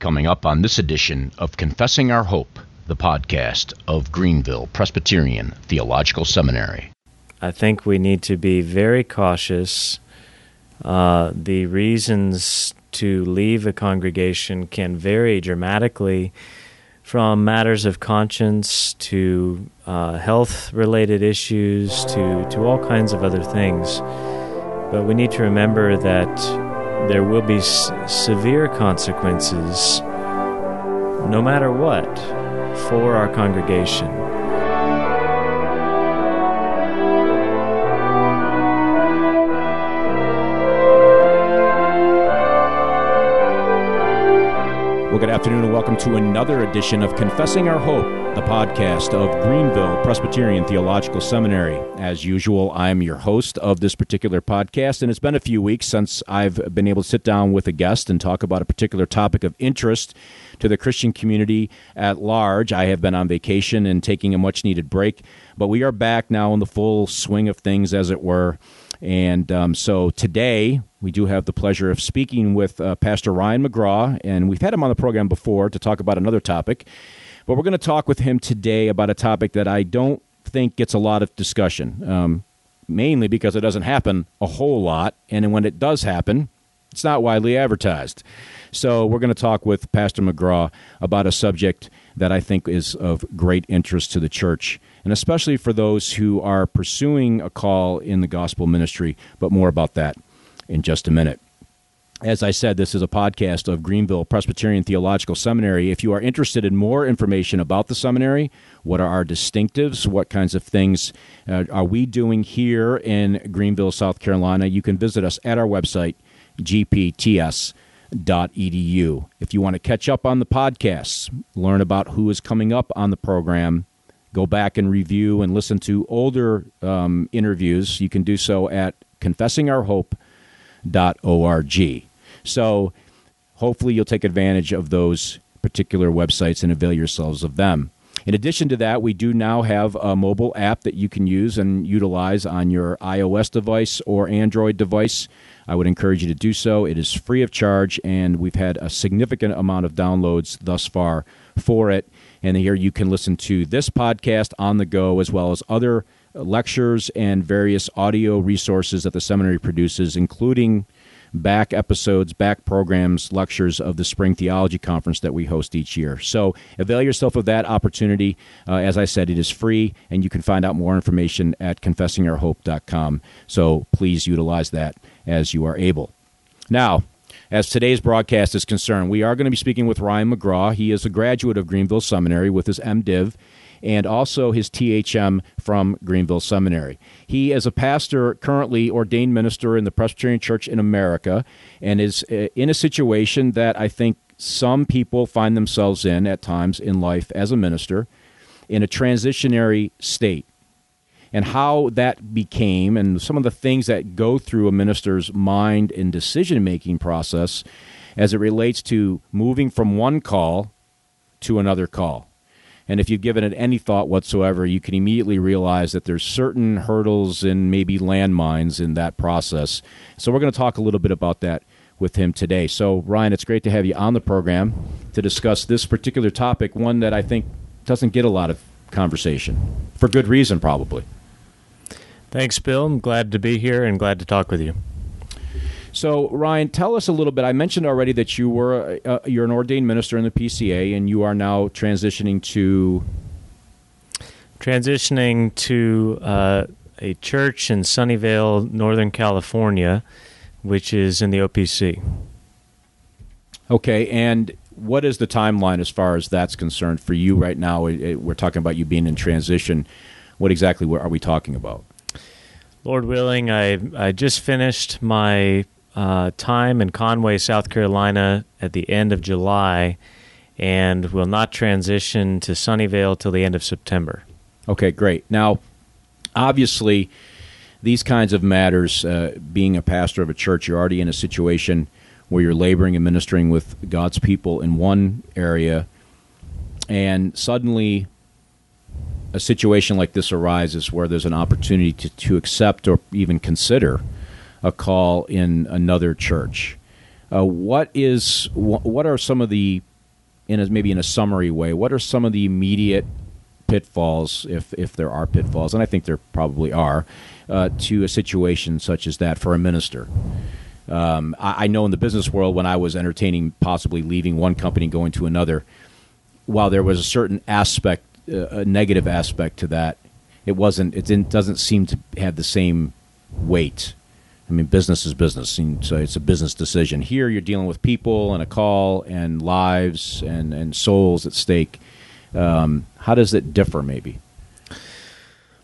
Coming up on this edition of Confessing Our Hope, the podcast of Greenville Presbyterian Theological Seminary. I think we need to be very cautious. Uh, the reasons to leave a congregation can vary dramatically from matters of conscience to uh, health related issues to, to all kinds of other things. But we need to remember that there will be s- severe consequences, no matter what, for our congregation. Well, good afternoon and welcome to another edition of Confessing Our Hope, the podcast of Greenville Presbyterian Theological Seminary. As usual, I'm your host of this particular podcast, and it's been a few weeks since I've been able to sit down with a guest and talk about a particular topic of interest to the Christian community at large. I have been on vacation and taking a much needed break, but we are back now in the full swing of things, as it were. And um, so today, we do have the pleasure of speaking with uh, Pastor Ryan McGraw, and we've had him on the program before to talk about another topic. But we're going to talk with him today about a topic that I don't think gets a lot of discussion, um, mainly because it doesn't happen a whole lot. And when it does happen, it's not widely advertised. So we're going to talk with Pastor McGraw about a subject that I think is of great interest to the church, and especially for those who are pursuing a call in the gospel ministry. But more about that in just a minute. As I said, this is a podcast of Greenville Presbyterian Theological Seminary. If you are interested in more information about the seminary, what are our distinctives, what kinds of things uh, are we doing here in Greenville, South Carolina, you can visit us at our website, gpts.edu. If you want to catch up on the podcasts, learn about who is coming up on the program, go back and review and listen to older um, interviews, you can do so at confessingourhope.org. So hopefully you'll take advantage of those particular websites and avail yourselves of them. In addition to that, we do now have a mobile app that you can use and utilize on your iOS device or Android device. I would encourage you to do so. It is free of charge, and we've had a significant amount of downloads thus far for it. And here you can listen to this podcast on the go as well as other lectures and various audio resources that the seminary produces, including back episodes, back programs, lectures of the Spring Theology Conference that we host each year. So avail yourself of that opportunity. Uh, as I said, it is free, and you can find out more information at confessingourhope.com. So please utilize that as you are able. Now, as today's broadcast is concerned, we are going to be speaking with Ryan McGraw. He is a graduate of Greenville Seminary with his MDiv and also his THM from Greenville Seminary. He is a pastor, currently ordained minister in the Presbyterian Church in America, and is uh, in a situation that I think some people find themselves in at times in life as a minister in a transitionary state. And how that became, and some of the things that go through a minister's mind and decision making process as it relates to moving from one call to another call. And if you've given it any thought whatsoever, you can immediately realize that there's certain hurdles and maybe landmines in that process. So we're going to talk a little bit about that with him today. So Ryan, it's great to have you on the program to discuss this particular topic, one that I think doesn't get a lot of conversation for good reason, probably. Thanks, Bill. I'm glad to be here and glad to talk with you. So, Ryan, tell us a little bit. I mentioned already that you were uh, you're an ordained minister in the PCA, and you are now transitioning to transitioning to uh, a church in Sunnyvale, Northern California, which is in the OPC. Okay, and what is the timeline as far as that's concerned for you right now? We're talking about you being in transition. What exactly are we talking about? Lord willing, I I just finished my uh, time in Conway, South Carolina, at the end of July, and will not transition to Sunnyvale till the end of September. Okay, great. Now, obviously, these kinds of matters, uh, being a pastor of a church, you're already in a situation where you're laboring and ministering with God's people in one area, and suddenly a situation like this arises where there's an opportunity to, to accept or even consider a call in another church. Uh, what is what are some of the in a, maybe in a summary way, what are some of the immediate pitfalls, if if there are pitfalls, and I think there probably are, uh, to a situation such as that for a minister? Um, I, I, know in the business world, when I was entertaining possibly leaving one company going to another, while there was a certain aspect, a negative aspect to that, it wasn't. It didn't, doesn't seem to have the same weight. I mean, business is business, and so it's a business decision. Here, you're dealing with people and a call and lives and, and souls at stake. Um, how does it differ, maybe?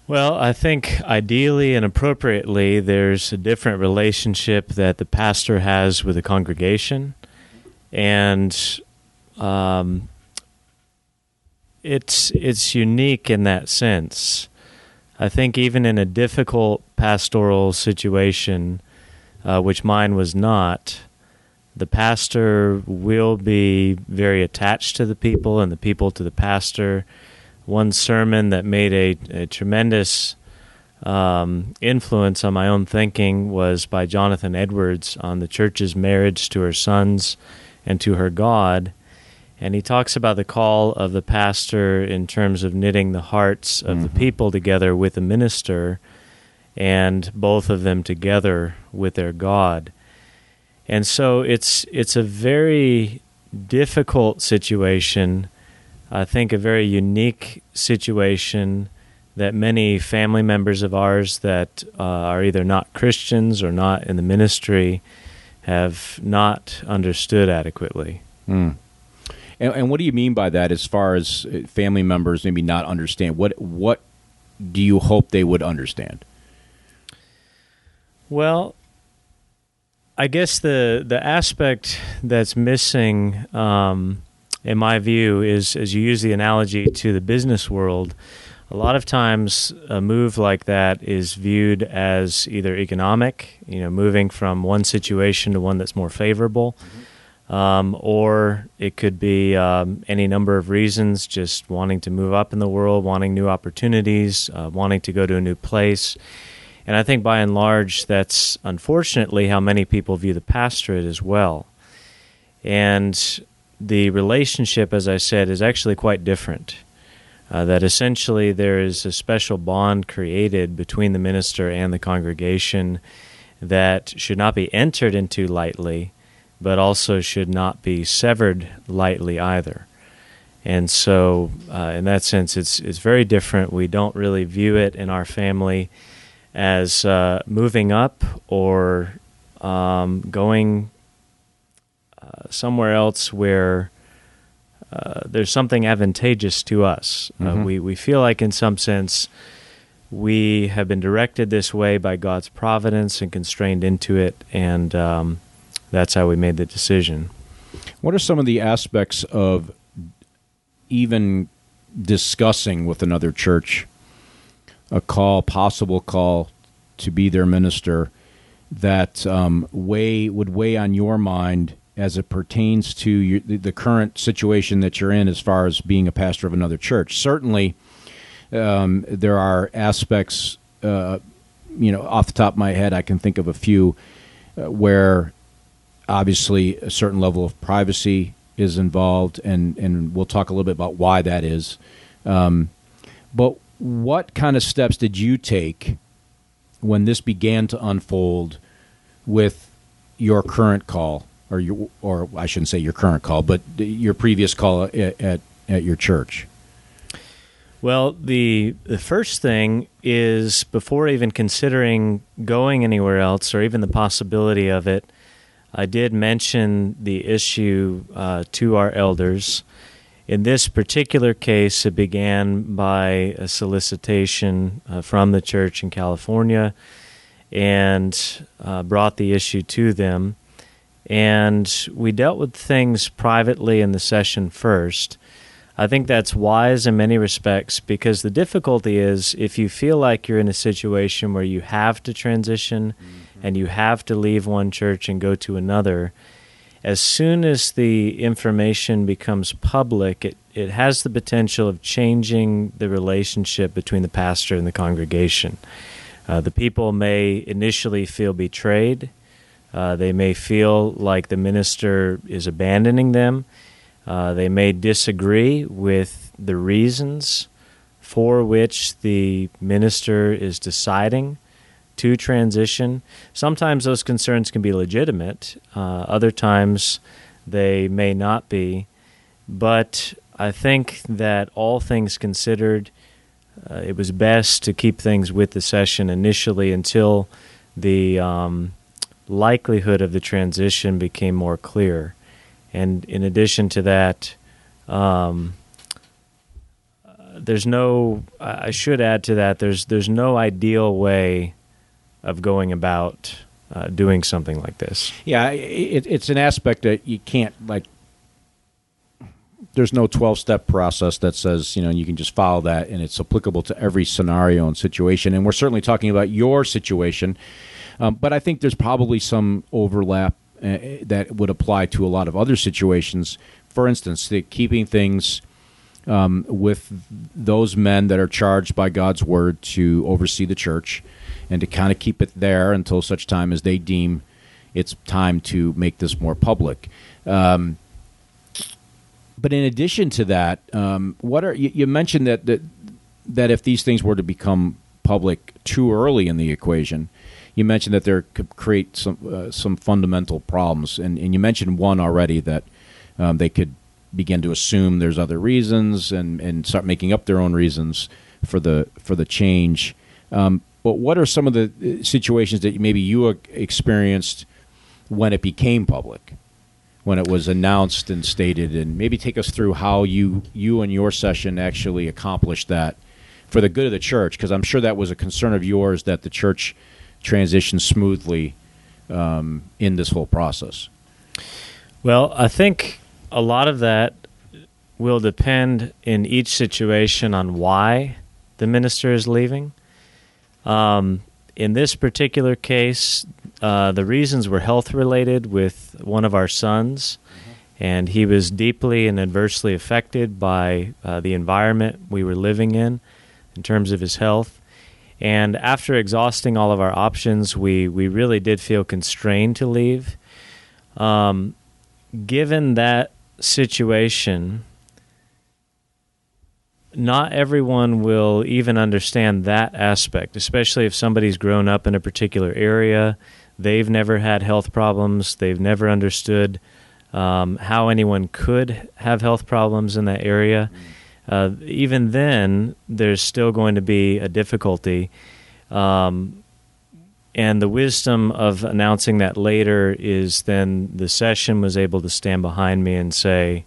Well, I think ideally and appropriately, there's a different relationship that the pastor has with the congregation, and um, it's it's unique in that sense. I think even in a difficult pastoral situation, uh, which mine was not, the pastor will be very attached to the people and the people to the pastor one sermon that made a, a tremendous um, influence on my own thinking was by Jonathan Edwards on the church's marriage to her sons and to her God. And he talks about the call of the pastor in terms of knitting the hearts of mm-hmm. the people together with the minister and both of them together with their God. And so it's it's a very difficult situation I think, a very unique situation that many family members of ours that uh, are either not Christians or not in the ministry have not understood adequately. Mm. And, and, what do you mean by that? As far as uh, family members maybe not understand, what what do you hope they would understand? Well, I guess the the aspect that's missing. Um, in my view, is as you use the analogy to the business world, a lot of times a move like that is viewed as either economic, you know, moving from one situation to one that's more favorable, mm-hmm. Um, or it could be um, any number of reasons, just wanting to move up in the world, wanting new opportunities, uh, wanting to go to a new place. And I think by and large, that's unfortunately how many people view the pastorate as well. And the relationship, as I said, is actually quite different. Uh, that essentially there is a special bond created between the minister and the congregation that should not be entered into lightly, but also should not be severed lightly either. And so, uh, in that sense, it's it's very different. We don't really view it in our family as uh, moving up or um, going uh, somewhere else where uh, there's something advantageous to us. Uh, mm-hmm. we we feel like, in some sense, we have been directed this way by God's providence and constrained into it, and um, that's how we made the decision. What are some of the aspects of even discussing with another church a call, possible call to be their minister that um, weigh would weigh on your mind as it pertains to your, the current situation that you're in as far as being a pastor of another church. Certainly, um, there are aspects, uh, you know, off the top of my head, I can think of a few uh, where obviously a certain level of privacy is involved, and, and we'll talk a little bit about why that is. Um, but what kind of steps did you take when this began to unfold with your current call or your, or I shouldn't say your current call, but your previous call at at, at your church? Well, the the first thing is before even considering going anywhere else or even the possibility of it, I did mention the issue uh, to our elders. In this particular case, it began by a solicitation uh, from the church in California and uh, brought the issue to them and we dealt with things privately in the session first. I think that's wise in many respects because the difficulty is if you feel like you're in a situation where you have to transition mm-hmm. And you have to leave one church and go to another, as soon as the information becomes public, it, it has the potential of changing the relationship between the pastor and the congregation. Uh, the people may initially feel betrayed uh, they may feel like the minister is abandoning them. Uh, they may disagree with the reasons for which the minister is deciding to transition. Sometimes those concerns can be legitimate, uh, other times they may not be. But I think that all things considered, uh, it was best to keep things with the session initially until the um, likelihood of the transition became more clear. And in addition to that, um, there's no. I should add to that. There's there's no ideal way of going about uh, doing something like this. Yeah, it, it's an aspect that you can't like. There's no 12 step process that says you know you can just follow that and it's applicable to every scenario and situation. And we're certainly talking about your situation, um, but I think there's probably some overlap uh, that would apply to a lot of other situations. For instance, the keeping things um, with those men that are charged by God's word to oversee the church and to kind of keep it there until such time as they deem it's time to make this more public. Um, but in addition to that, um, what are you, you mentioned that, that that if these things were to become public too early in the equation, you mentioned that there could create some uh, some fundamental problems, and, and you mentioned one already that um, they could begin to assume there's other reasons and, and start making up their own reasons for the for the change. Um, but what are some of the uh, situations that maybe you experienced when it became public, when it was announced and stated, and maybe take us through how you you and your session actually accomplished that for the good of the church? Because I'm sure that was a concern of yours that the church transitioned smoothly um, in this whole process. Well, I think a lot of that will depend in each situation on why the minister is leaving. Um, in this particular case, uh, the reasons were health related with one of our sons, mm-hmm. and he was deeply and adversely affected by uh, the environment we were living in in terms of his health. And after exhausting all of our options, we, we really did feel constrained to leave. Um, given that situation, not everyone will even understand that aspect, especially if somebody's grown up in a particular area. They've never had health problems. They've never understood um, how anyone could have health problems in that area. Uh, even then, there's still going to be a difficulty. Um, and the wisdom of announcing that later is then the session was able to stand behind me and say,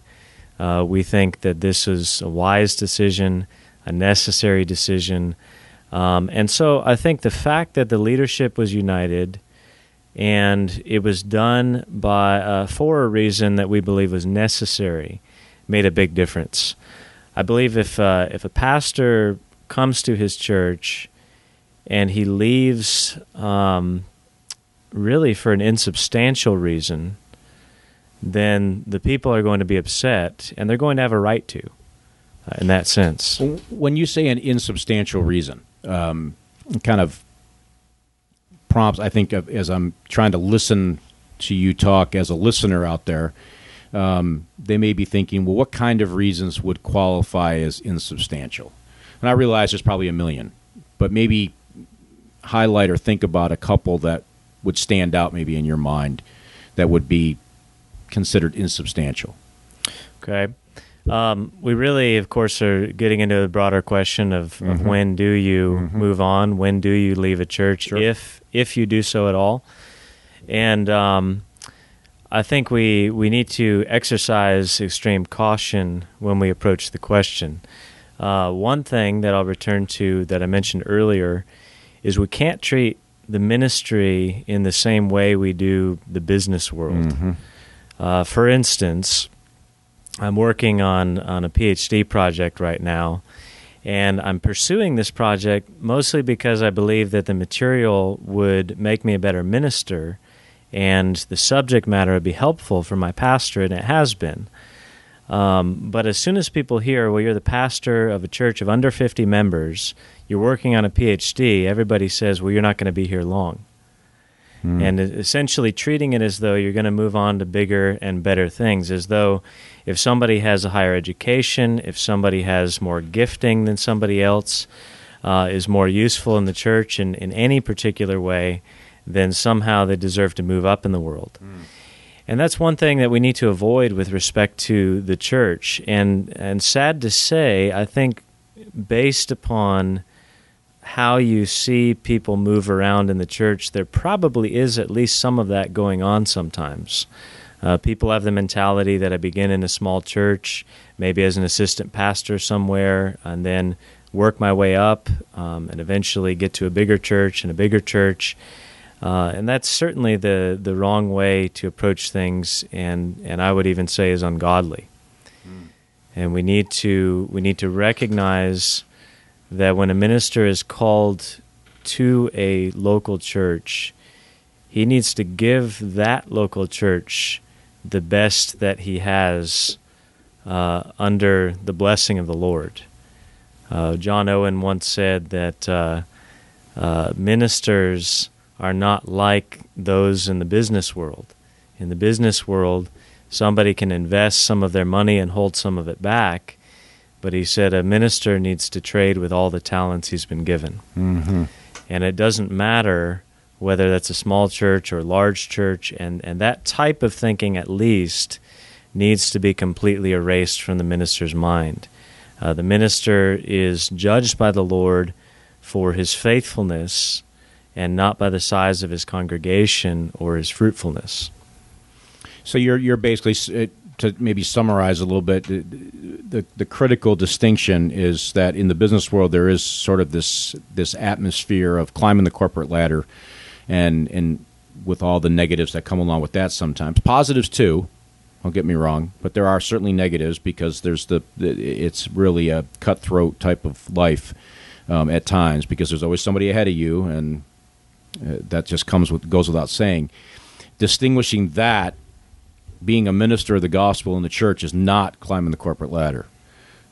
uh, we think that this is a wise decision, a necessary decision. Um, and so I think the fact that the leadership was united and it was done by uh, for a reason that we believe was necessary made a big difference. I believe if uh, if a pastor comes to his church and he leaves um, really for an insubstantial reason, then the people are going to be upset, and they're going to have a right to, uh, in that sense. When you say an insubstantial reason, um, kind of prompts, I think, of, as I'm trying to listen to you talk as a listener out there, um, they may be thinking, well, what kind of reasons would qualify as insubstantial? And I realize there's probably a million, but maybe highlight or think about a couple that would stand out maybe in your mind that would be considered insubstantial. Okay. Um, we really, of course, are getting into the broader question of, mm-hmm. of when do you mm-hmm. move on? When do you leave a church? Sure. If if you do so at all, and um, I think we we need to exercise extreme caution when we approach the question. Uh, one thing that I'll return to that I mentioned earlier is we can't treat the ministry in the same way we do the business world. Mm-hmm. Uh, for instance, I'm working on, on a PhD project right now, and I'm pursuing this project mostly because I believe that the material would make me a better minister and the subject matter would be helpful for my pastorate, and it has been. Um, but as soon as people hear, well, you're the pastor of a church of under 50 members, you're working on a PhD, everybody says, well, you're not going to be here long. Mm. and essentially treating it as though you're going to move on to bigger and better things, as though if somebody has a higher education, if somebody has more gifting than somebody else, uh, is more useful in the church in, in any particular way, then somehow they deserve to move up in the world. Mm. And that's one thing that we need to avoid with respect to the church. And and sad to say, I think based upon how you see people move around in the church, there probably is at least some of that going on sometimes. Uh, people have the mentality that I begin in a small church, maybe as an assistant pastor somewhere, and then work my way up um, and eventually get to a bigger church and a bigger church. Uh, and that's certainly the, the wrong way to approach things, and, and I would even say is ungodly. Mm. And we need to we need to recognize that when a minister is called to a local church, he needs to give that local church the best that he has uh, under the blessing of the Lord. Uh, John Owen once said that uh, uh, ministers are not like those in the business world. In the business world, somebody can invest some of their money and hold some of it back, but he said a minister needs to trade with all the talents he's been given. Mm-hmm. And it doesn't matter whether that's a small church or large church, and, and that type of thinking, at least, needs to be completely erased from the minister's mind. Uh, the minister is judged by the Lord for his faithfulness and not by the size of his congregation or his fruitfulness. So you're you're basically uh, to maybe summarize a little bit, the, the, critical distinction is that in the business world there is sort of this this atmosphere of climbing the corporate ladder, and and with all the negatives that come along with that sometimes positives too. Don't get me wrong, but there are certainly negatives because there's the, the it's really a cutthroat type of life um, at times because there's always somebody ahead of you, and uh, that just comes with goes without saying. Distinguishing that being a minister of the gospel in the church is not climbing the corporate ladder.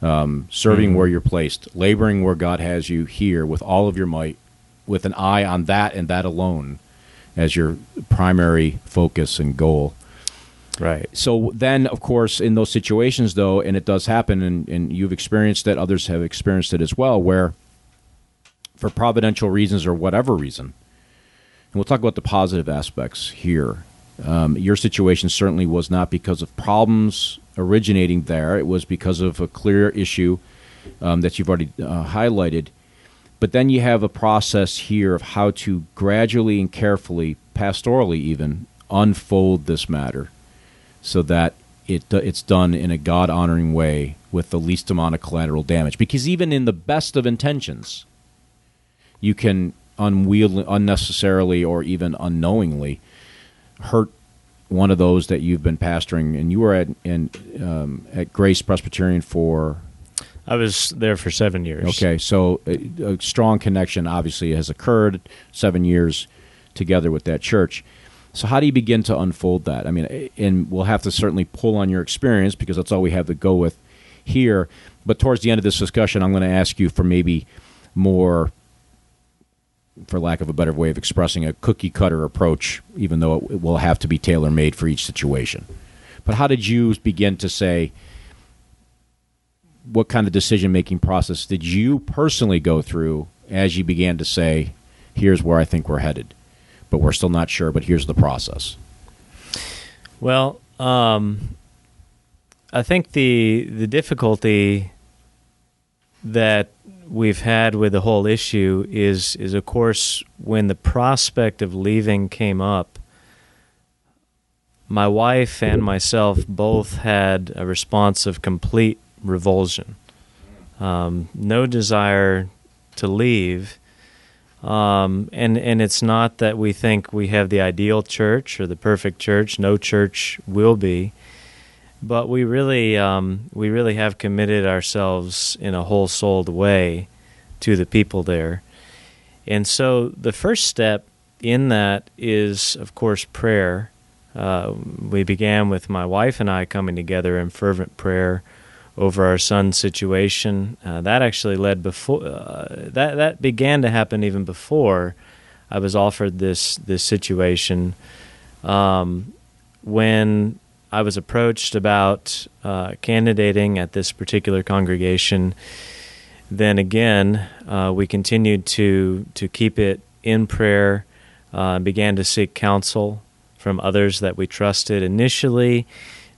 Um, serving mm-hmm. where you're placed, laboring where God has you here with all of your might, with an eye on that and that alone as your primary focus and goal. Right. So then, of course, in those situations, though, and it does happen, and, and you've experienced it, others have experienced it as well, where for providential reasons or whatever reason, and we'll talk about the positive aspects here um, your situation certainly was not because of problems originating there. It was because of a clear issue um, that you've already uh, highlighted. But then you have a process here of how to gradually and carefully, pastorally even, unfold this matter so that it, it's done in a God honoring way with the least amount of collateral damage. Because even in the best of intentions, you can unwieldy, unnecessarily or even unknowingly hurt one of those that you've been pastoring, and you were at in, um, at Grace Presbyterian for. I was there for seven years. Okay, so a, a, strong connection obviously has occurred. Seven years together with that church. So how do you begin to unfold that? I mean, and we'll have to certainly pull on your experience because that's all we have to go with here. But towards the end of this discussion, I'm going to ask you for maybe more for lack of a better way of expressing a cookie cutter approach, even though it will have to be tailor made for each situation. But how did you begin to say, what kind of decision making process did you personally go through as you began to say, here's where I think we're headed, but we're still not sure, but here's the process? Well, um, I think the the difficulty that we've had with the whole issue is is of course when the prospect of leaving came up my wife and myself both had a response of complete revulsion. Um, no desire to leave. Um, and and it's not that we think we have the ideal church or the perfect church. No church will be but we really um, we really have committed ourselves in a whole souled way to the people there. And so the first step in that is, of course, prayer. Uh, we began with my wife and I coming together in fervent prayer over our son's situation. Uh, that actually led before uh, that that began to happen even before I was offered this this situation. Um, when I was approached about uh, candidating at this particular congregation, then again uh, we continued to to keep it in prayer. Uh, began to seek counsel from others that we trusted. Initially,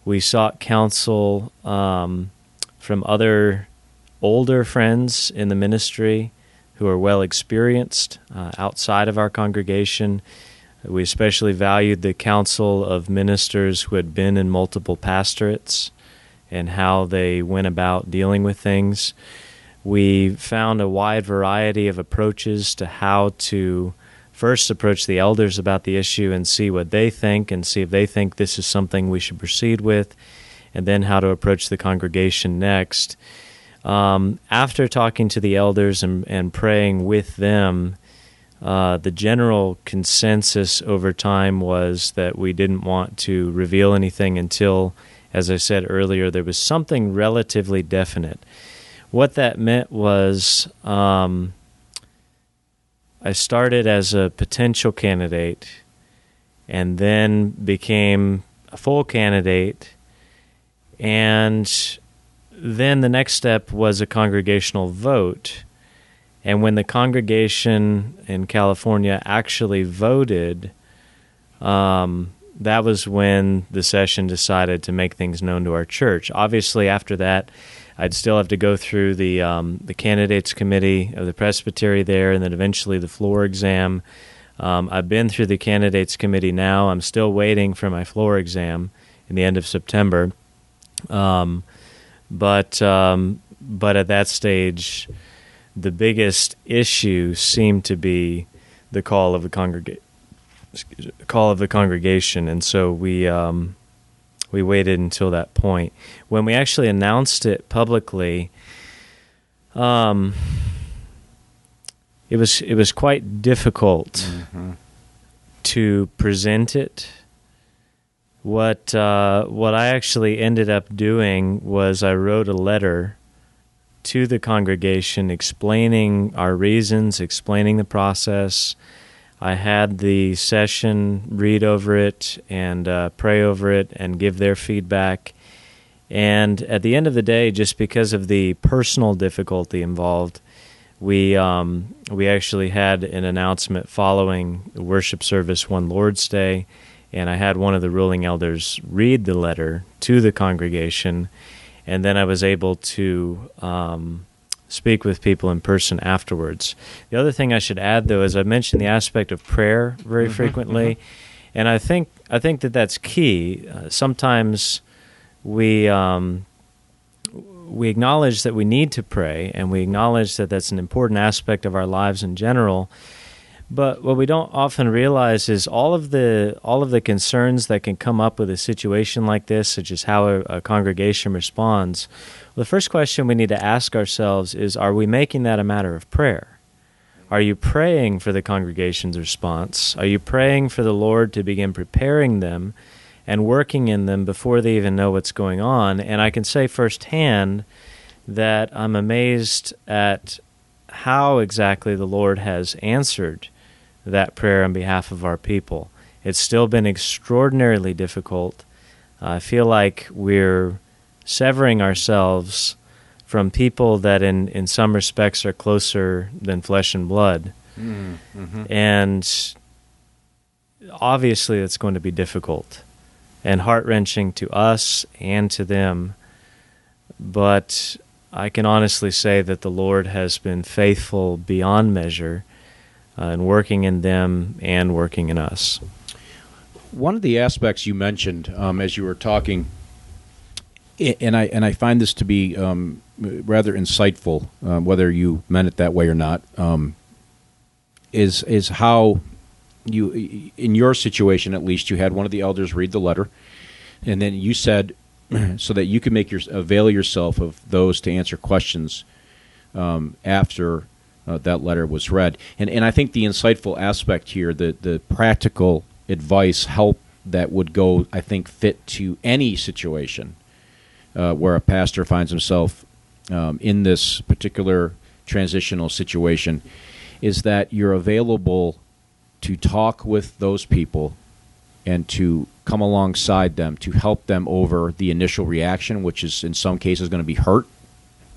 we sought counsel um, from other older friends in the ministry who are well experienced uh, outside of our congregation. We especially valued the counsel of ministers who had been in multiple pastorates and how they went about dealing with things. We found a wide variety of approaches to how to first approach the elders about the issue and see what they think and see if they think this is something we should proceed with, and then how to approach the congregation next. Um, after talking to the elders and, and praying with them, uh, the general consensus over time was that we didn't want to reveal anything until, as I said earlier, there was something relatively definite. What that meant was um, I started as a potential candidate and then became a full candidate. And then the next step was a congregational vote. And when the congregation in California actually voted, um, that was when the session decided to make things known to our church. Obviously, after that, I'd still have to go through the um, the candidates committee of the presbytery there, and then eventually the floor exam. Um, I've been through the candidates committee now. I'm still waiting for my floor exam in the end of September. Um, but um, but at that stage, the biggest issue seemed to be the call of the congregation call of the congregation, and so we um, we waited until that point. When we actually announced it publicly, um, it was it was quite difficult mm-hmm. to present it. What uh, what I actually ended up doing was I wrote a letter to the congregation explaining our reasons, explaining the process, I had the session read over it and uh, pray over it and give their feedback. And at the end of the day, just because of the personal difficulty involved, we um, we actually had an announcement following worship service one Lord's Day, and I had one of the ruling elders read the letter to the congregation, and then I was able to um, speak with people in person afterwards. The other thing I should add, though, is I mentioned the aspect of prayer very mm-hmm, frequently, mm-hmm. and I think I think that that's key. Uh, sometimes we um, we acknowledge that we need to pray, and we acknowledge that that's an important aspect of our lives in general. But what we don't often realize is all of the all of the concerns that can come up with a situation like this, such as how a, a congregation responds. Well, the first question we need to ask ourselves is: Are we making that a matter of prayer? Are you praying for the congregation's response? Are you praying for the Lord to begin preparing them and working in them before they even know what's going on? And I can say firsthand that I'm amazed at how exactly the Lord has answered that prayer on behalf of our people. It's still been extraordinarily difficult. I feel like we're severing ourselves from people that, in, in some respects, are closer than flesh and blood. Mm-hmm. And obviously, it's going to be difficult and heart wrenching to us and to them. But I can honestly say that the Lord has been faithful beyond measure uh, and working in them and working in us. One of the aspects you mentioned um, as you were talking, and I and I find this to be um, rather insightful, uh, whether you meant it that way or not, um, is is how you in your situation at least you had one of the elders read the letter, and then you said so that you can make your avail yourself of those to answer questions um, after uh, that letter was read. And and I think the insightful aspect here, the the practical advice, help that would go, I think, fit to any situation uh, where a pastor finds himself um, in this particular transitional situation, is that you're available to talk with those people and to come alongside them to help them over the initial reaction, which is in some cases going to be hurt,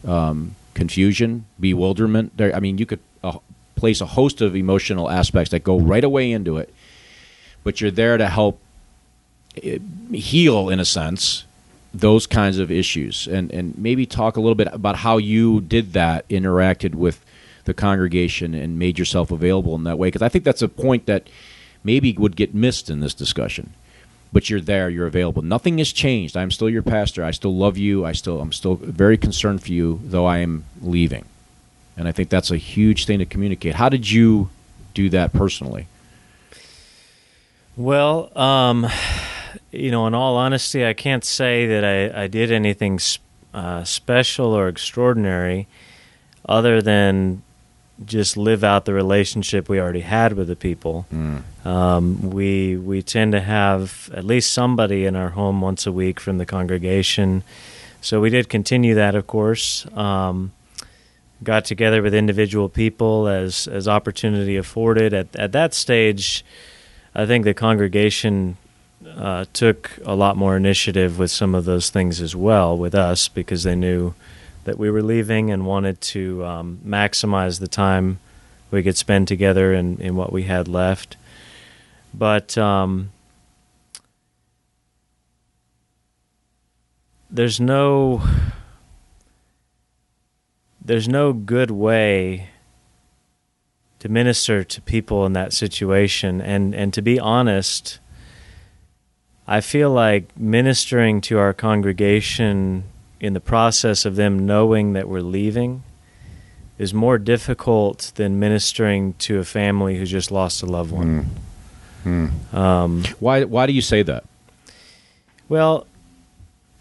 um, confusion, bewilderment. There, I mean, you could uh, place a host of emotional aspects that go right away into it, but you're there to help uh, heal, in a sense, those kinds of issues, and and maybe talk a little bit about how you did that, interacted with the congregation, and made yourself available in that way. Because I think that's a point that maybe would get missed in this discussion. But you're there, you're available. Nothing has changed. I'm still your pastor. I still love you. I still I'm still very concerned for you, though I am leaving. And I think that's a huge thing to communicate. How did you do that personally? Well, um, you know, in all honesty, I can't say that I, I did anything uh, special or extraordinary other than just live out the relationship we already had with the people. Mm. Um, we we tend to have at least somebody in our home once a week from the congregation, so we did continue that, of course. Um, got together with individual people as as opportunity afforded. At at that stage, I think the congregation uh, took a lot more initiative with some of those things as well with us because they knew that we were leaving and wanted to um, maximize the time we could spend together in, in what we had left. But um, there's no there's no good way to minister to people in that situation and and to be honest I feel like ministering to our congregation in the process of them knowing that we're leaving is more difficult than ministering to a family who just lost a loved one. Mm. Mm. Um, why? Why do you say that? Well,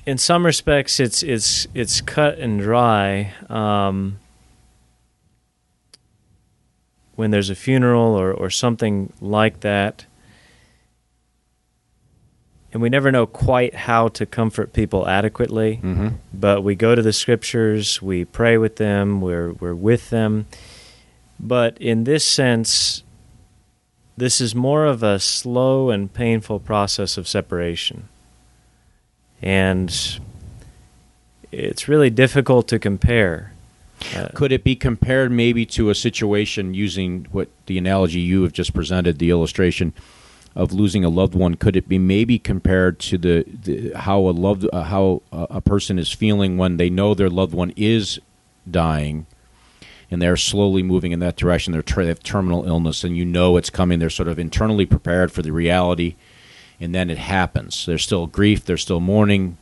in some respects, it's it's it's cut and dry. Um, when there's a funeral or, or something like that, and we never know quite how to comfort people adequately. Mm-hmm. But we go to the scriptures, we pray with them, we're we're with them. But in this sense, this is more of a slow and painful process of separation, and it's really difficult to compare. Uh, Could it be compared maybe to a situation using what the analogy you have just presented, the illustration? Of losing a loved one could it be maybe compared to the, the how a loved uh, how a person is feeling when they know their loved one is dying and they're slowly moving in that direction they're they have terminal illness and you know it's coming they're sort of internally prepared for the reality and then it happens. There's still grief there's still mourning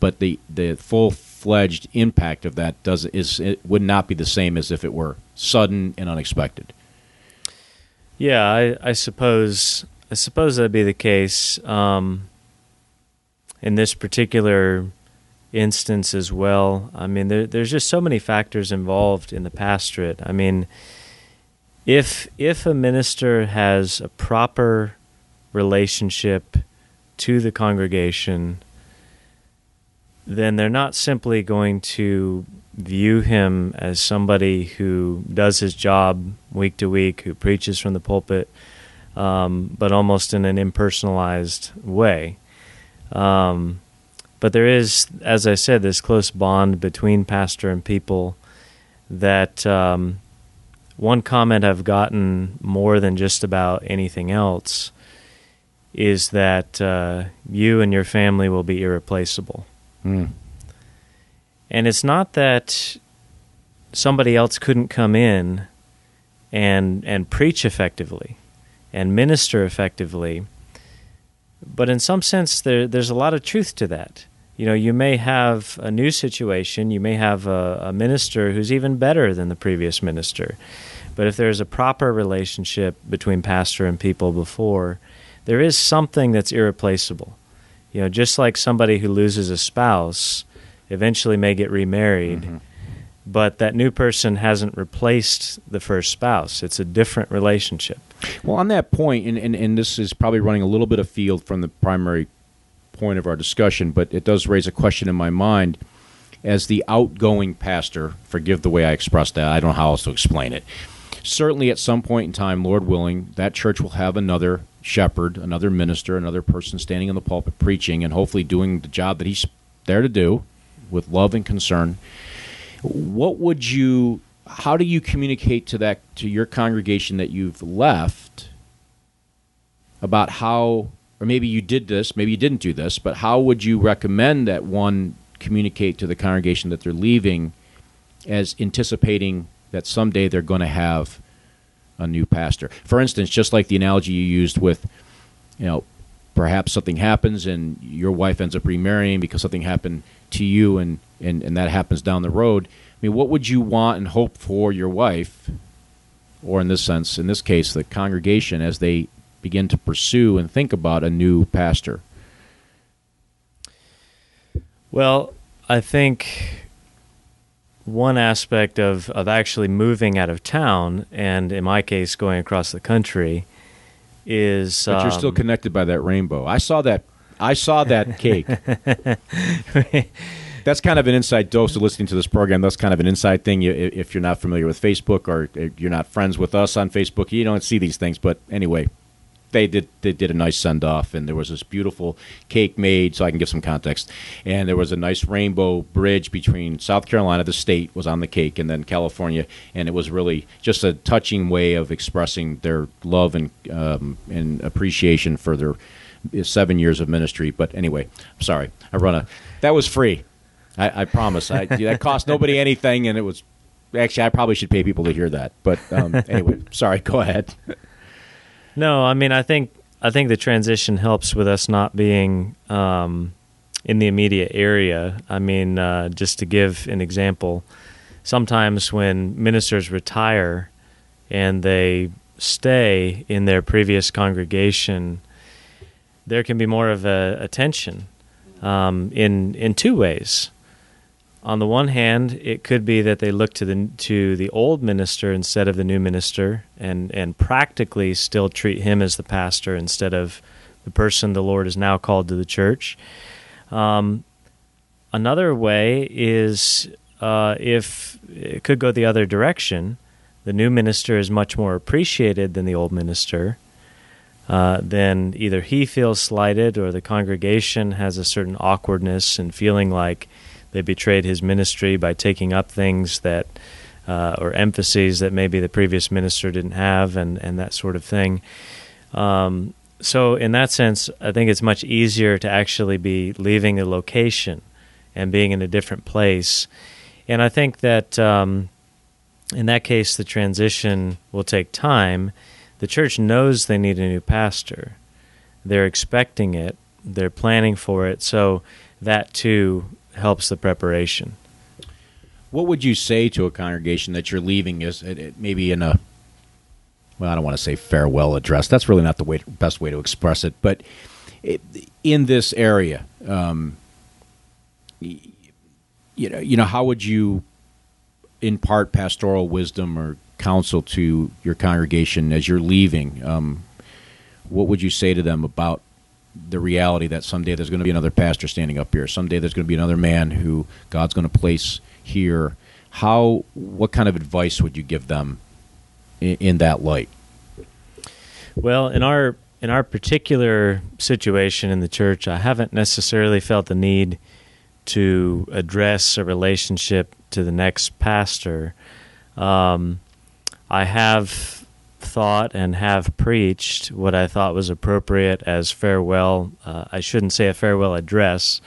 but the the full fledged impact of that does is it would not be the same as if it were sudden and unexpected. Yeah i i suppose I suppose that'd be the case um, in this particular instance as well. I mean, there, there's just so many factors involved in the pastorate. I mean, if if a minister has a proper relationship to the congregation, then they're not simply going to view him as somebody who does his job week to week, who preaches from the pulpit um, but almost in an impersonalized way. Um, but there is, as I said, this close bond between pastor and people that um, one comment I've gotten more than just about anything else is that uh, you and your family will be irreplaceable. Mm. And it's not that somebody else couldn't come in and and preach effectively and minister effectively. But in some sense, there, there's a lot of truth to that. You know, you may have a new situation, you may have a, a minister who's even better than the previous minister. But if there's a proper relationship between pastor and people before, there is something that's irreplaceable. You know, just like somebody who loses a spouse eventually may get remarried, mm-hmm. but that new person hasn't replaced the first spouse. It's a different relationship. Well, on that point, and, and, and this is probably running a little bit afield from the primary point of our discussion, but it does raise a question in my mind. As the outgoing pastor, forgive the way I expressed that, I don't know how else to explain it. certainly at some point in time, Lord willing, that church will have another shepherd, another minister, another person standing in the pulpit preaching and hopefully doing the job that he's there to do with love and concern. What would you how do you communicate to that to your congregation that you've left about how or maybe you did this, maybe you didn't do this, but how would you recommend that one communicate to the congregation that they're leaving as anticipating that someday they're going to have a new pastor? For instance, just like the analogy you used with, you know, perhaps something happens and your wife ends up remarrying because something happened to you and, and, and that happens down the road. I mean, what would you want and hope for your wife, or in this sense, in this case, the congregation, as they begin to pursue and think about a new pastor? Well, I think one aspect of, of actually moving out of town, and in my case, going across the country, is. But you're still um, connected by that rainbow. I saw that. I saw that cake. That's kind of an inside dose of listening to this program. That's kind of an inside thing. You, if you're not familiar with Facebook or you're not friends with us on Facebook, you don't see these things. But anyway, they did they did a nice send off, and there was this beautiful cake made. So I can give some context. And there was a nice rainbow bridge between South Carolina, the state, was on the cake, and then California, and it was really just a touching way of expressing their love and um, and appreciation for their seven years of ministry. But anyway, I'm sorry, I run a that was free. I, I promise. I, that cost nobody anything, and it was actually I probably should pay people to hear that. But um, anyway, sorry. Go ahead. No, I mean, I think I think the transition helps with us not being um, in the immediate area. I mean, uh, just to give an example, sometimes when ministers retire and they stay in their previous congregation, there can be more of a, a tension um, in in two ways. On the one hand, it could be that they look to the to the old minister instead of the new minister, and and practically still treat him as the pastor instead of the person the Lord has now called to the church. Um, another way is uh, if it could go the other direction. The new minister is much more appreciated than the old minister. Uh, then either he feels slighted or the congregation has a certain awkwardness and feeling like they betrayed his ministry by taking up things that uh, or emphases that maybe the previous minister didn't have, and and that sort of thing. Um, so in that sense, I think it's much easier to actually be leaving a location and being in a different place. And I think that um, in that case, the transition will take time. The church knows they need a new pastor. They're expecting it. They're planning for it. So that too helps the preparation. What would you say to a congregation that you're leaving? Is it, it maybe in a well, I don't want to say farewell address. That's really not the way, best way to express it. But it, in this area, um, you know, you know, how would you impart pastoral wisdom or counsel to your congregation as you're leaving? Um, what would you say to them about the reality that someday there's going to be another pastor standing up here. Someday there's going to be another man who God's going to place here. How? What kind of advice would you give them in, in that light? Well, in our in our particular situation in the church, I haven't necessarily felt the need to address a relationship to the next pastor. Um, I have thought and have preached what I thought was appropriate as farewell. Uh, I shouldn't say a farewell address,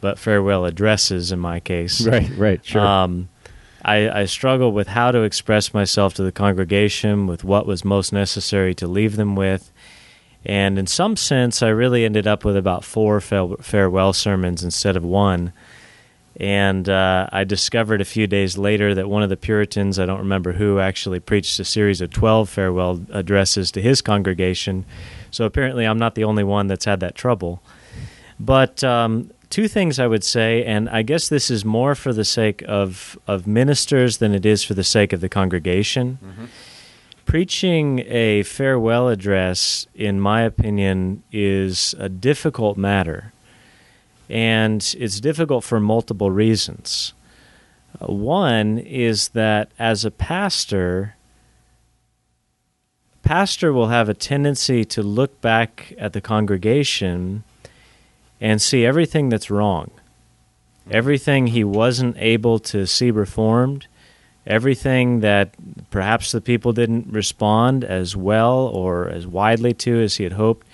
but farewell addresses in my case. Right, right, sure. Um, I, I struggle with how to express myself to the congregation, with what was most necessary to leave them with. And in some sense, I really ended up with about four farewell sermons instead of one. And uh, I discovered a few days later that one of the Puritans, I don't remember who, actually preached a series of 12 farewell addresses to his congregation. So apparently, I'm not the only one that's had that trouble. But um, two things I would say, and I guess this is more for the sake of, of ministers than it is for the sake of the congregation. Mm-hmm. Preaching a farewell address, in my opinion, is a difficult matter and it's difficult for multiple reasons. Uh, one is that as a pastor, pastor will have a tendency to look back at the congregation and see everything that's wrong, everything he wasn't able to see reformed, everything that perhaps the people didn't respond as well or as widely to as he had hoped.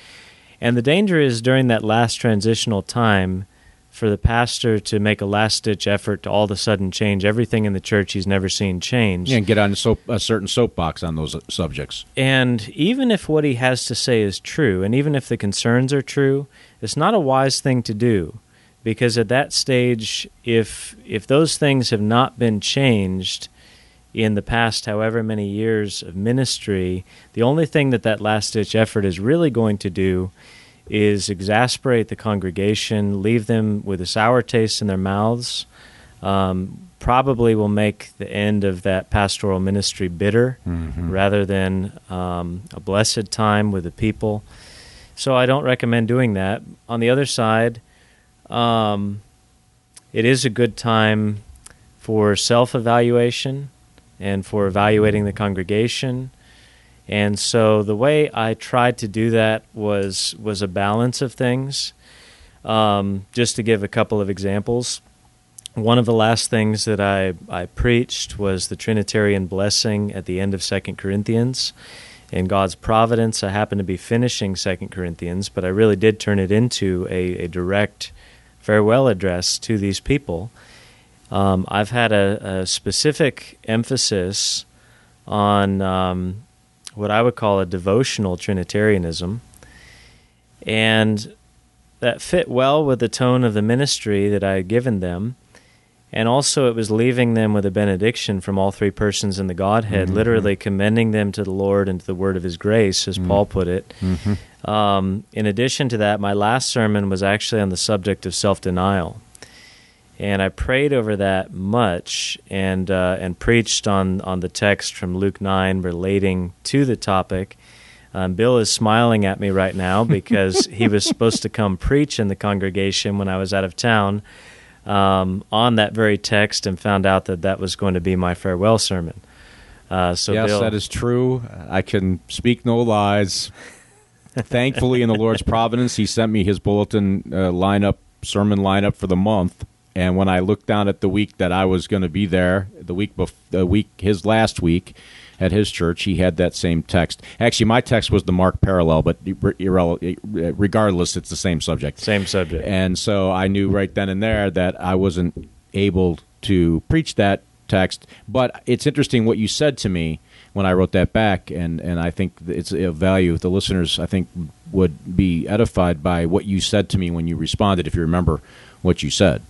And the danger is during that last transitional time for the pastor to make a last ditch effort to all of a sudden change everything in the church he's never seen change. Yeah, and get on a, soap, a certain soapbox on those subjects. And even if what he has to say is true, and even if the concerns are true, it's not a wise thing to do. Because at that stage, if if those things have not been changed in the past however many years of ministry, the only thing that that last ditch effort is really going to do is exasperate the congregation, leave them with a sour taste in their mouths, um, probably will make the end of that pastoral ministry bitter Mm-hmm. rather than um, a blessed time with the people. So I don't recommend doing that. On the other side, um, it is a good time for self evaluation and for evaluating the congregation. And so the way I tried to do that was was a balance of things. Um, just to give a couple of examples, one of the last things that I, I preached was the Trinitarian blessing at the end of Second Corinthians. In God's providence, I happened to be finishing Second Corinthians, but I really did turn it into a, a direct farewell address to these people. Um, I've had a, a specific emphasis on um, what I would call a devotional Trinitarianism, and that fit well with the tone of the ministry that I had given them. And also, it was leaving them with a benediction from all three persons in the Godhead, Mhm. literally commending them to the Lord and to the word of His grace, as Mm. Paul put it. Mm-hmm. Um, in addition to that, my last sermon was actually on the subject of self denial. And I prayed over that much and, uh, and preached on, on the text from Luke 9 relating to the topic. Um, Bill is smiling at me right now because he was supposed to come preach in the congregation when I was out of town um, on that very text and found out that that was going to be my farewell sermon. Uh, so yes, Bill, that is true. I can speak no lies. Thankfully, in the Lord's providence, He sent me His bulletin uh, lineup, sermon lineup for the month. And when I looked down at the week that I was going to be there, the week bef- the week his last week at his church, he had that same text. Actually, my text was the Mark parallel, but regardless, it's the same subject. same subject. And so I knew right then and there that I wasn't able to preach that text. But it's interesting what you said to me when I wrote that back, and, and I think it's of value. The listeners, I think, would be edified by what you said to me when you responded, if you remember what you said.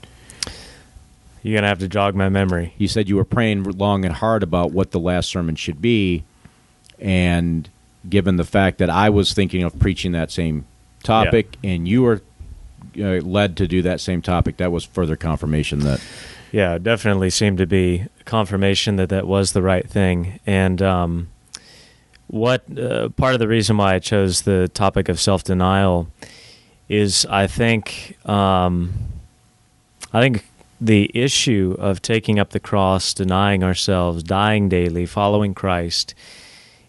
You're going to have to jog my memory. You said you were praying long and hard about what the last sermon should be, and given the fact that I was thinking of preaching that same topic, and you were uh, led to do that same topic, that was further confirmation that Yeah, definitely seemed to be confirmation that that was the right thing. And um, what uh, part of the reason why I chose the topic of self denial is I think um, I think the issue of taking up the cross, denying ourselves, dying daily, following Christ,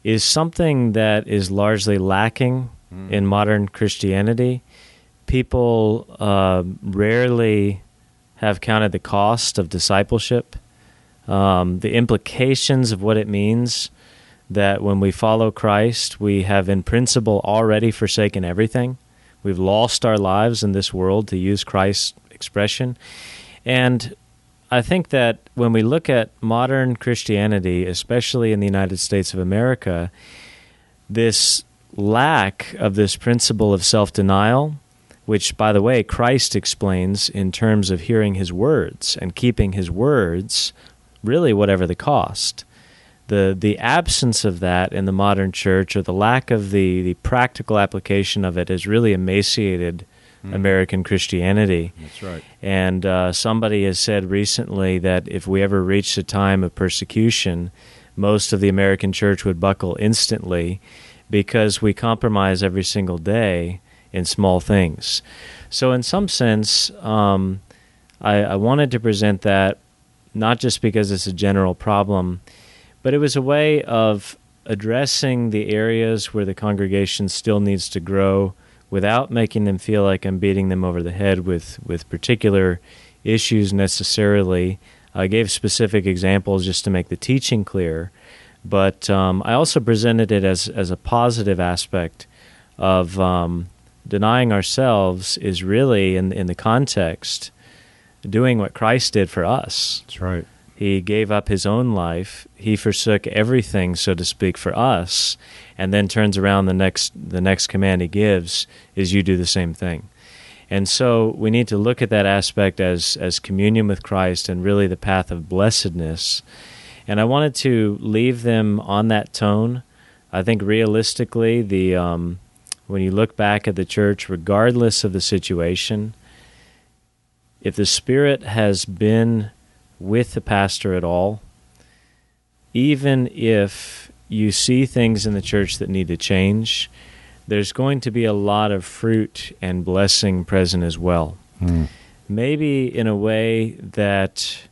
is something that is largely lacking in modern Christianity. People uh, rarely have counted the cost of discipleship, um, the implications of what it means that when we follow Christ, we have in principle already forsaken everything. We've lost our lives in this world, to use Christ's expression. And I think that when we look at modern Christianity, especially in the United States of America, this lack of this principle of self denial, which, by the way, Christ explains in terms of hearing his words and keeping his words, really, whatever the cost. The, the absence of that in the modern church, or the lack of the, the practical application of it, has really emaciated American Christianity. That's right. And uh, somebody has said recently that if we ever reached a time of persecution, most of the American church would buckle instantly because we compromise every single day in small things. So, in some sense, um, I, I wanted to present that not just because it's a general problem, but it was a way of addressing the areas where the congregation still needs to grow without making them feel like I'm beating them over the head with, with particular issues necessarily. I gave specific examples just to make the teaching clear, but um, I also presented it as, as a positive aspect of um, denying ourselves is really, in, in the context, doing what Christ did for us. That's right. He gave up his own life. He forsook everything, so to speak, for us, and then turns around the next the next command he gives is you do the same thing. And so we need to look at that aspect as as communion with Christ and really the path of blessedness. And I wanted to leave them on that tone. I think realistically, the um, when you look back at the church, regardless of the situation, if the Spirit has been with the pastor at all, even if you see things in the church that need to change, there's going to be a lot of fruit and blessing present as well. Mm. Maybe in a way that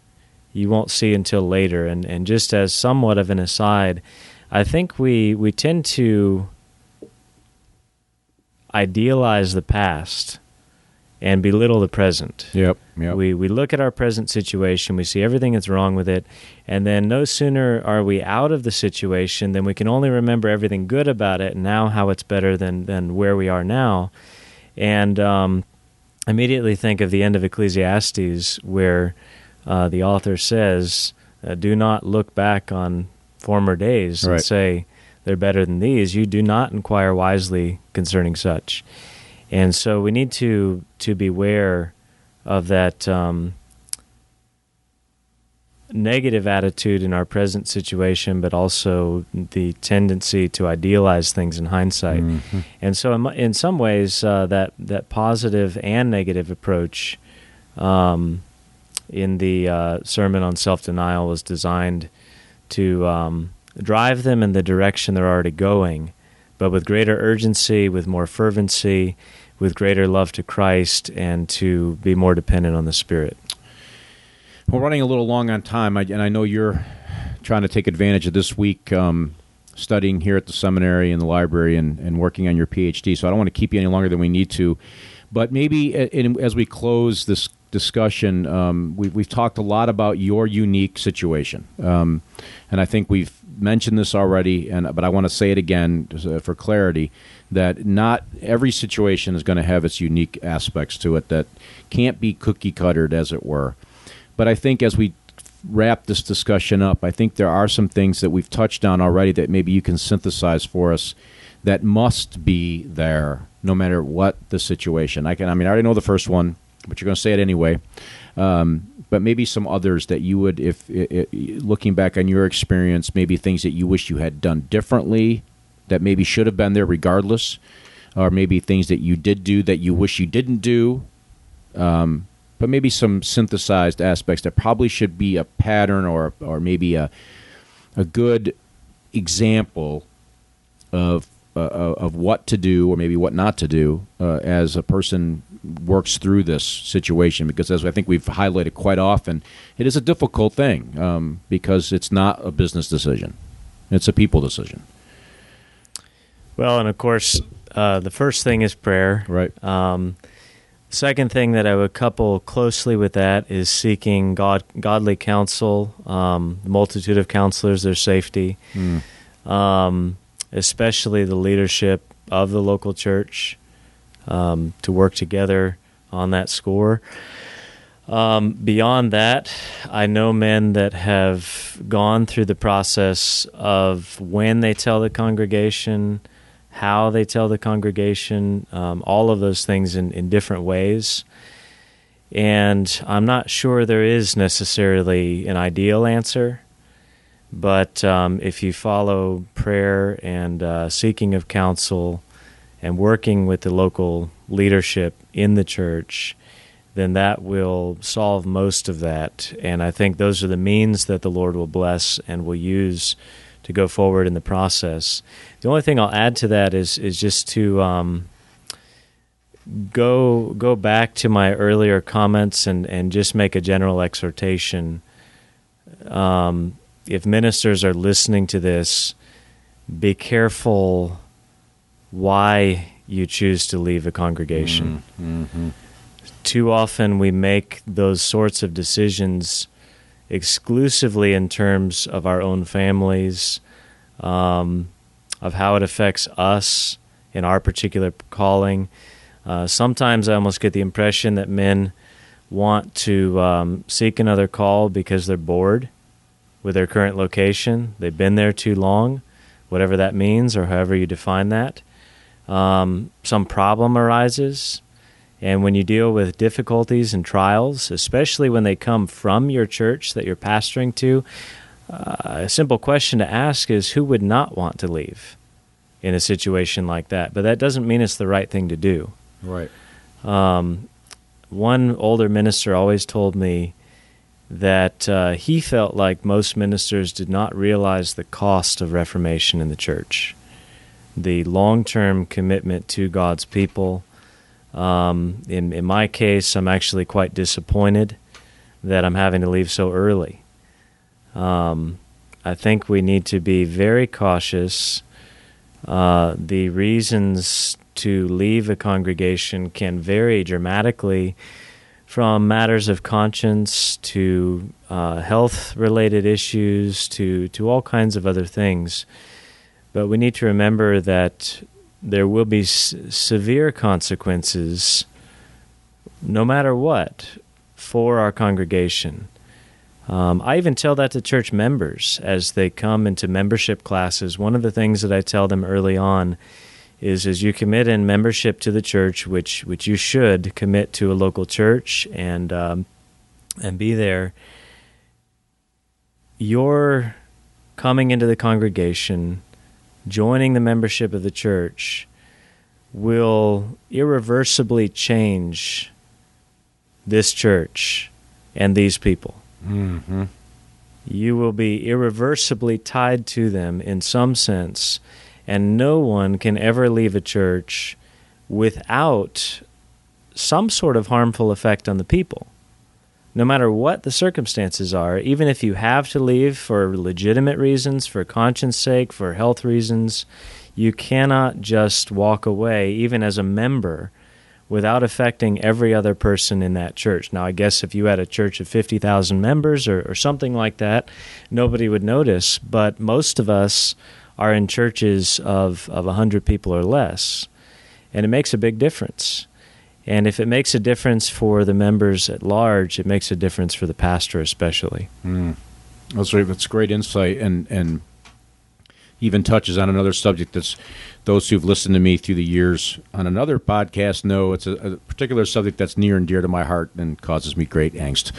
you won't see until later. And, and just as somewhat of an aside, I think we, we tend to idealize the past and belittle the present. Yep, yep. We we look at our present situation, we see everything that's wrong with it, and then no sooner are we out of the situation than we can only remember everything good about it and now how it's better than than where we are now, and um, immediately think of the end of Ecclesiastes where uh, the author says, uh, "Do not look back on former days right. and say." They're better than these. You do not inquire wisely concerning such. And so we need to to beware of that um, negative attitude in our present situation, but also the tendency to idealize things in hindsight. Mm-hmm. And so, in, in some ways, uh, that that positive and negative approach um, in the uh, sermon on self denial was designed to um, drive them in the direction they're already going, but with greater urgency, with more fervency, with greater love to Christ and to be more dependent on the Spirit. We're running a little long on time, and I know you're trying to take advantage of this week um, studying here at the seminary and the library and, and working on your PhD. So I don't want to keep you any longer than we need to. But maybe as we close this discussion, um, we, have talked a lot about your unique situation, um, and I think we've mentioned this already. And but I want to say it again uh, for clarity that not every situation is going to have its unique aspects to it that can't be cookie cuttered, as it were. But I think as we wrap this discussion up, I think there are some things that we've touched on already that maybe you can synthesize for us that must be there no matter what the situation. I can, I mean, I already know the first one, but you're going to say it anyway. Um, but maybe some others that you would, if looking back on your experience, maybe things that you wish you had done differently that maybe should have been there regardless, or maybe things that you did do that you wish you didn't do. Um, but maybe some synthesized aspects that probably should be a pattern or or maybe a a good example of uh, of what to do or maybe what not to do uh, as a person works through this situation. Because as I think we've highlighted quite often it is a difficult thing um, because it's not a business decision. It's a people decision well, and of course, uh, the first thing is prayer. Right. Um, second thing that I would couple closely with that is seeking God, godly counsel, um, the multitude of counselors, their safety, mm. um, especially the leadership of the local church um, to work together on that score. Um, beyond that, I know men that have gone through the process of when they tell the congregation how they tell the congregation, um, all of those things in, in different ways. And I'm not sure there is necessarily an ideal answer, but um, if you follow prayer and uh, seeking of counsel and working with the local leadership in the church, then that will solve most of that. And I think those are the means that the Lord will bless and will use to go forward in the process. The only thing I'll add to that is is just to um, go go back to my earlier comments and and just make a general exhortation. Um, if ministers are listening to this, be careful why you choose to leave a congregation. Mm-hmm. Too often we make those sorts of decisions exclusively in terms of our own families, um, of how it affects us in our particular calling. Uh, sometimes I almost get the impression that men want to um, seek another call because they're bored with their current location. They've been there too long, whatever that means, or however you define that. Um, some problem arises, and when you deal with difficulties and trials, especially when they come from your church that you're pastoring to, uh, a simple question to ask is who would not want to leave in a situation like that? But that doesn't mean it's the right thing to do. Right. Um, one older minister always told me that uh, he felt like most ministers did not realize the cost of Reformation in the church, the long term commitment to God's people. Um, in, in my case, I'm actually quite disappointed that I'm having to leave so early. Um, I think we need to be very cautious. Uh, the reasons to leave a congregation can vary dramatically from matters of conscience to uh, health related issues to, to all kinds of other things. But we need to remember that there will be s- severe consequences, no matter what, for our congregation. Um, I even tell that to church members as they come into membership classes. One of the things that I tell them early on is as you commit in membership to the church, which which you should commit to a local church and um, and be there. Your coming into the congregation, joining the membership of the church, will irreversibly change this church and these people. Mm-hmm. You will be irreversibly tied to them in some sense and no one can ever leave a church without some sort of harmful effect on the people. No matter what the circumstances are, even if you have to leave for legitimate reasons, for conscience sake, for health reasons, you cannot just walk away, even as a member, without affecting every other person in that church. Now, I guess if you had a church of 50,000 members or, or something like that, nobody would notice, but most of us are in churches of, of 100 people or less. And it makes a big difference. And if it makes a difference for the members at large, it makes a difference for the pastor especially. Mm. That's, that's great insight and, and even touches on another subject that's those who've listened to me through the years on another podcast know it's a, a particular subject that's near and dear to my heart and causes me great angst.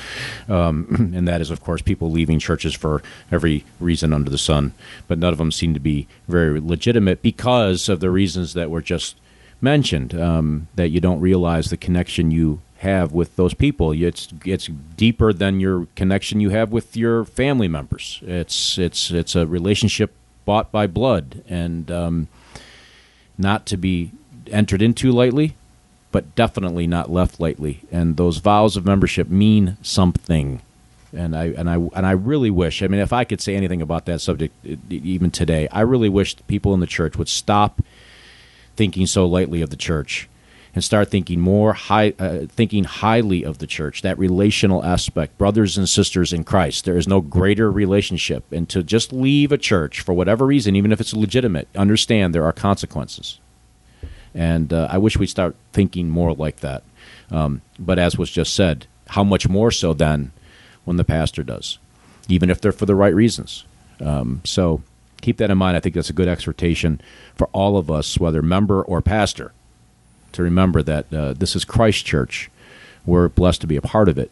Um, and that is, of course, people leaving churches for every reason under the sun. But none of them seem to be very legitimate because of the reasons that were just mentioned. Um, that you don't realize the connection you have with those people. It's it's deeper than your connection you have with your family members. It's it's it's a relationship bought by blood and um, not to be entered into lightly, but definitely not left lightly. And those vows of membership mean something. And I and I and I really wish. I mean, if I could say anything about that subject, even today, I really wish people in the church would stop thinking so lightly of the church and start thinking more high, uh, thinking highly of the church. That relational aspect, brothers and sisters in Christ. There is no greater relationship, and to just leave a church for whatever reason, even if it's legitimate, understand there are consequences. And uh, I wish we'd start thinking more like that. Um, but as was just said, how much more so then when the pastor does, even if they're for the right reasons. Um, so keep that in mind. I think that's a good exhortation for all of us, whether member or pastor to remember that uh, this is Christ Church. We're blessed to be a part of it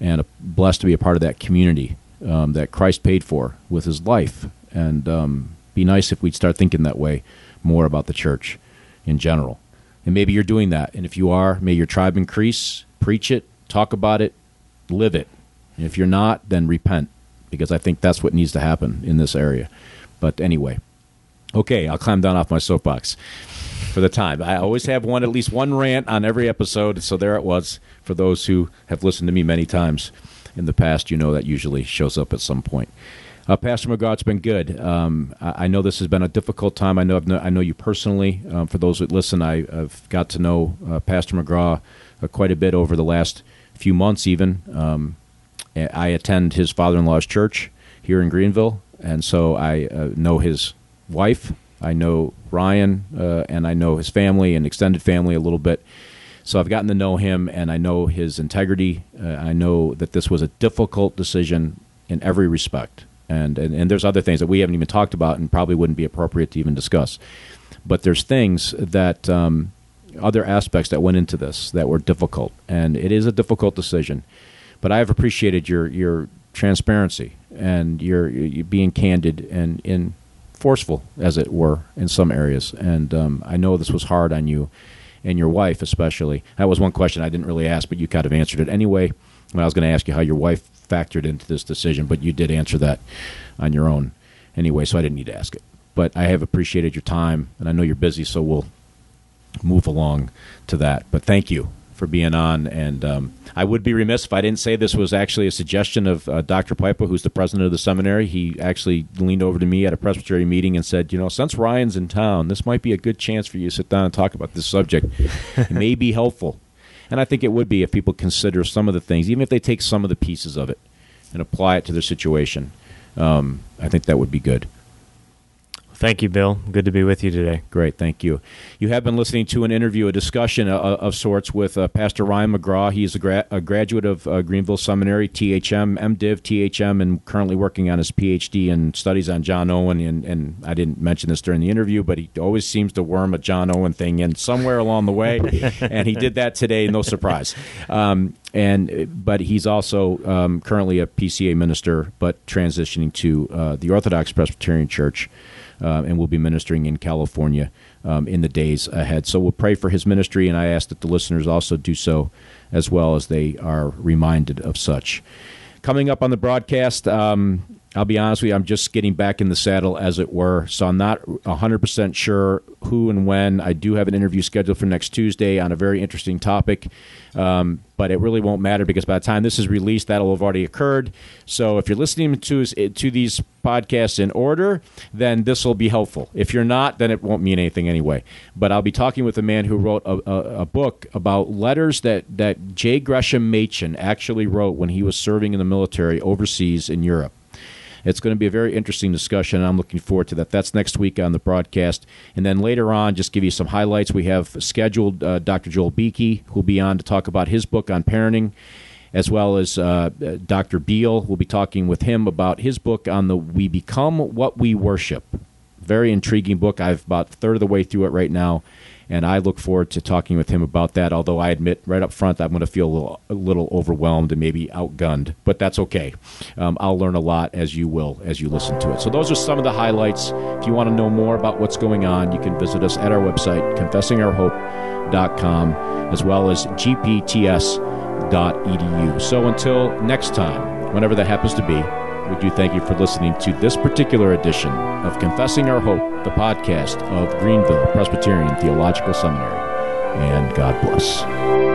and blessed to be a part of that community um, that Christ paid for with his life. And um, be nice if we'd start thinking that way more about the church in general. And maybe you're doing that. And if you are, may your tribe increase, preach it, talk about it, live it. And if you're not, then repent, because I think that's what needs to happen in this area. But anyway, okay, I'll climb down off my soapbox for the time. I always have one, at least one rant on every episode. So there it was. For those who have listened to me many times in the past, you know that usually shows up at some point. Uh, Pastor McGraw, it's been good. Um, I, I, know this has been a difficult time. I know no, i know you personally. Um, for those that listen, I, have got to know uh, Pastor McGraw uh, quite a bit over the last few months. Even um, I attend his father-in-law's church here in Greenville, and so I uh, know his wife. I know Ryan, uh, and I know his family and extended family a little bit. So I've gotten to know him, and I know his integrity. Uh, I know that this was a difficult decision in every respect and, and and there's other things that we haven't even talked about and probably wouldn't be appropriate to even discuss. But there's things that um, other aspects that went into this that were difficult, and it is a difficult decision. But I have appreciated your your transparency and you're being candid and in forceful, as it were, in some areas. And um, I know this was hard on you and your wife, especially. That was one question I didn't really ask, but you kind of answered it anyway. When I was going to ask you how your wife factored into this decision, but you did answer that on your own anyway, so I didn't need to ask it. But I have appreciated your time, and I know you're busy, so we'll move along to that. But thank you for being on. And um, I would be remiss if I didn't say this was actually a suggestion of uh, Dr. Pipa, who's the president of the seminary. He actually leaned over to me at a presbytery meeting and said, You know, since Ryan's in town, this might be a good chance for you to sit down and talk about this subject. it may be helpful. And I think it would be if people consider some of the things, even if they take some of the pieces of it and apply it to their situation. Um, I think that would be good. Thank you, Bill. Good to be with you today. Great, thank you. You have been listening to an interview, a discussion of, uh, of sorts with uh, Pastor Ryan McGraw. He's a, gra- a graduate of uh, Greenville Seminary, THM, MDiv, THM, and currently working on his PhD in studies on John Owen. And, and I didn't mention this during the interview, but he always seems to worm a John Owen thing in somewhere along the way, and he did that today. No surprise. Um, and but he's also um, currently a PCA minister, but transitioning to uh, the Orthodox Presbyterian Church uh, and will be ministering in California um, in the days ahead. So we'll pray for his ministry, and I ask that the listeners also do so as well as they are reminded of such. Coming up on the broadcast, um, I'll be honest with you, I'm just getting back in the saddle, as it were. So I'm not 100% sure who and when. I do have an interview scheduled for next Tuesday on a very interesting topic, um, but it really won't matter because by the time this is released, that'll have already occurred. So if you're listening to, to these podcasts in order, then this will be helpful. If you're not, then it won't mean anything anyway. But I'll be talking with a man who wrote a, a, a book about letters that, that J. Gresham Machen actually wrote when he was serving in the military overseas in Europe. It's going to be a very interesting discussion, and I'm looking forward to that. That's next week on the broadcast. And then later on, just give you some highlights. We have scheduled uh, Dr. Joel Beeke, who'll be on to talk about his book on parenting as well as uh, Dr. Beale. We'll be talking with him about his book on the We Become What We Worship. Very intriguing book. I've about third of the way through it right now, and I look forward to talking with him about that. Although I admit right up front I'm going to feel a little, a little overwhelmed and maybe outgunned, but that's okay. Um, I'll learn a lot as you will as you listen to it. So those are some of the highlights. If you want to know more about what's going on, you can visit us at our website, confessingourhope.com, as well as gpts.edu. So until next time, whenever that happens to be. We do thank you for listening to this particular edition of Confessing Our Hope, the podcast of Greenville Presbyterian Theological Seminary. And God bless.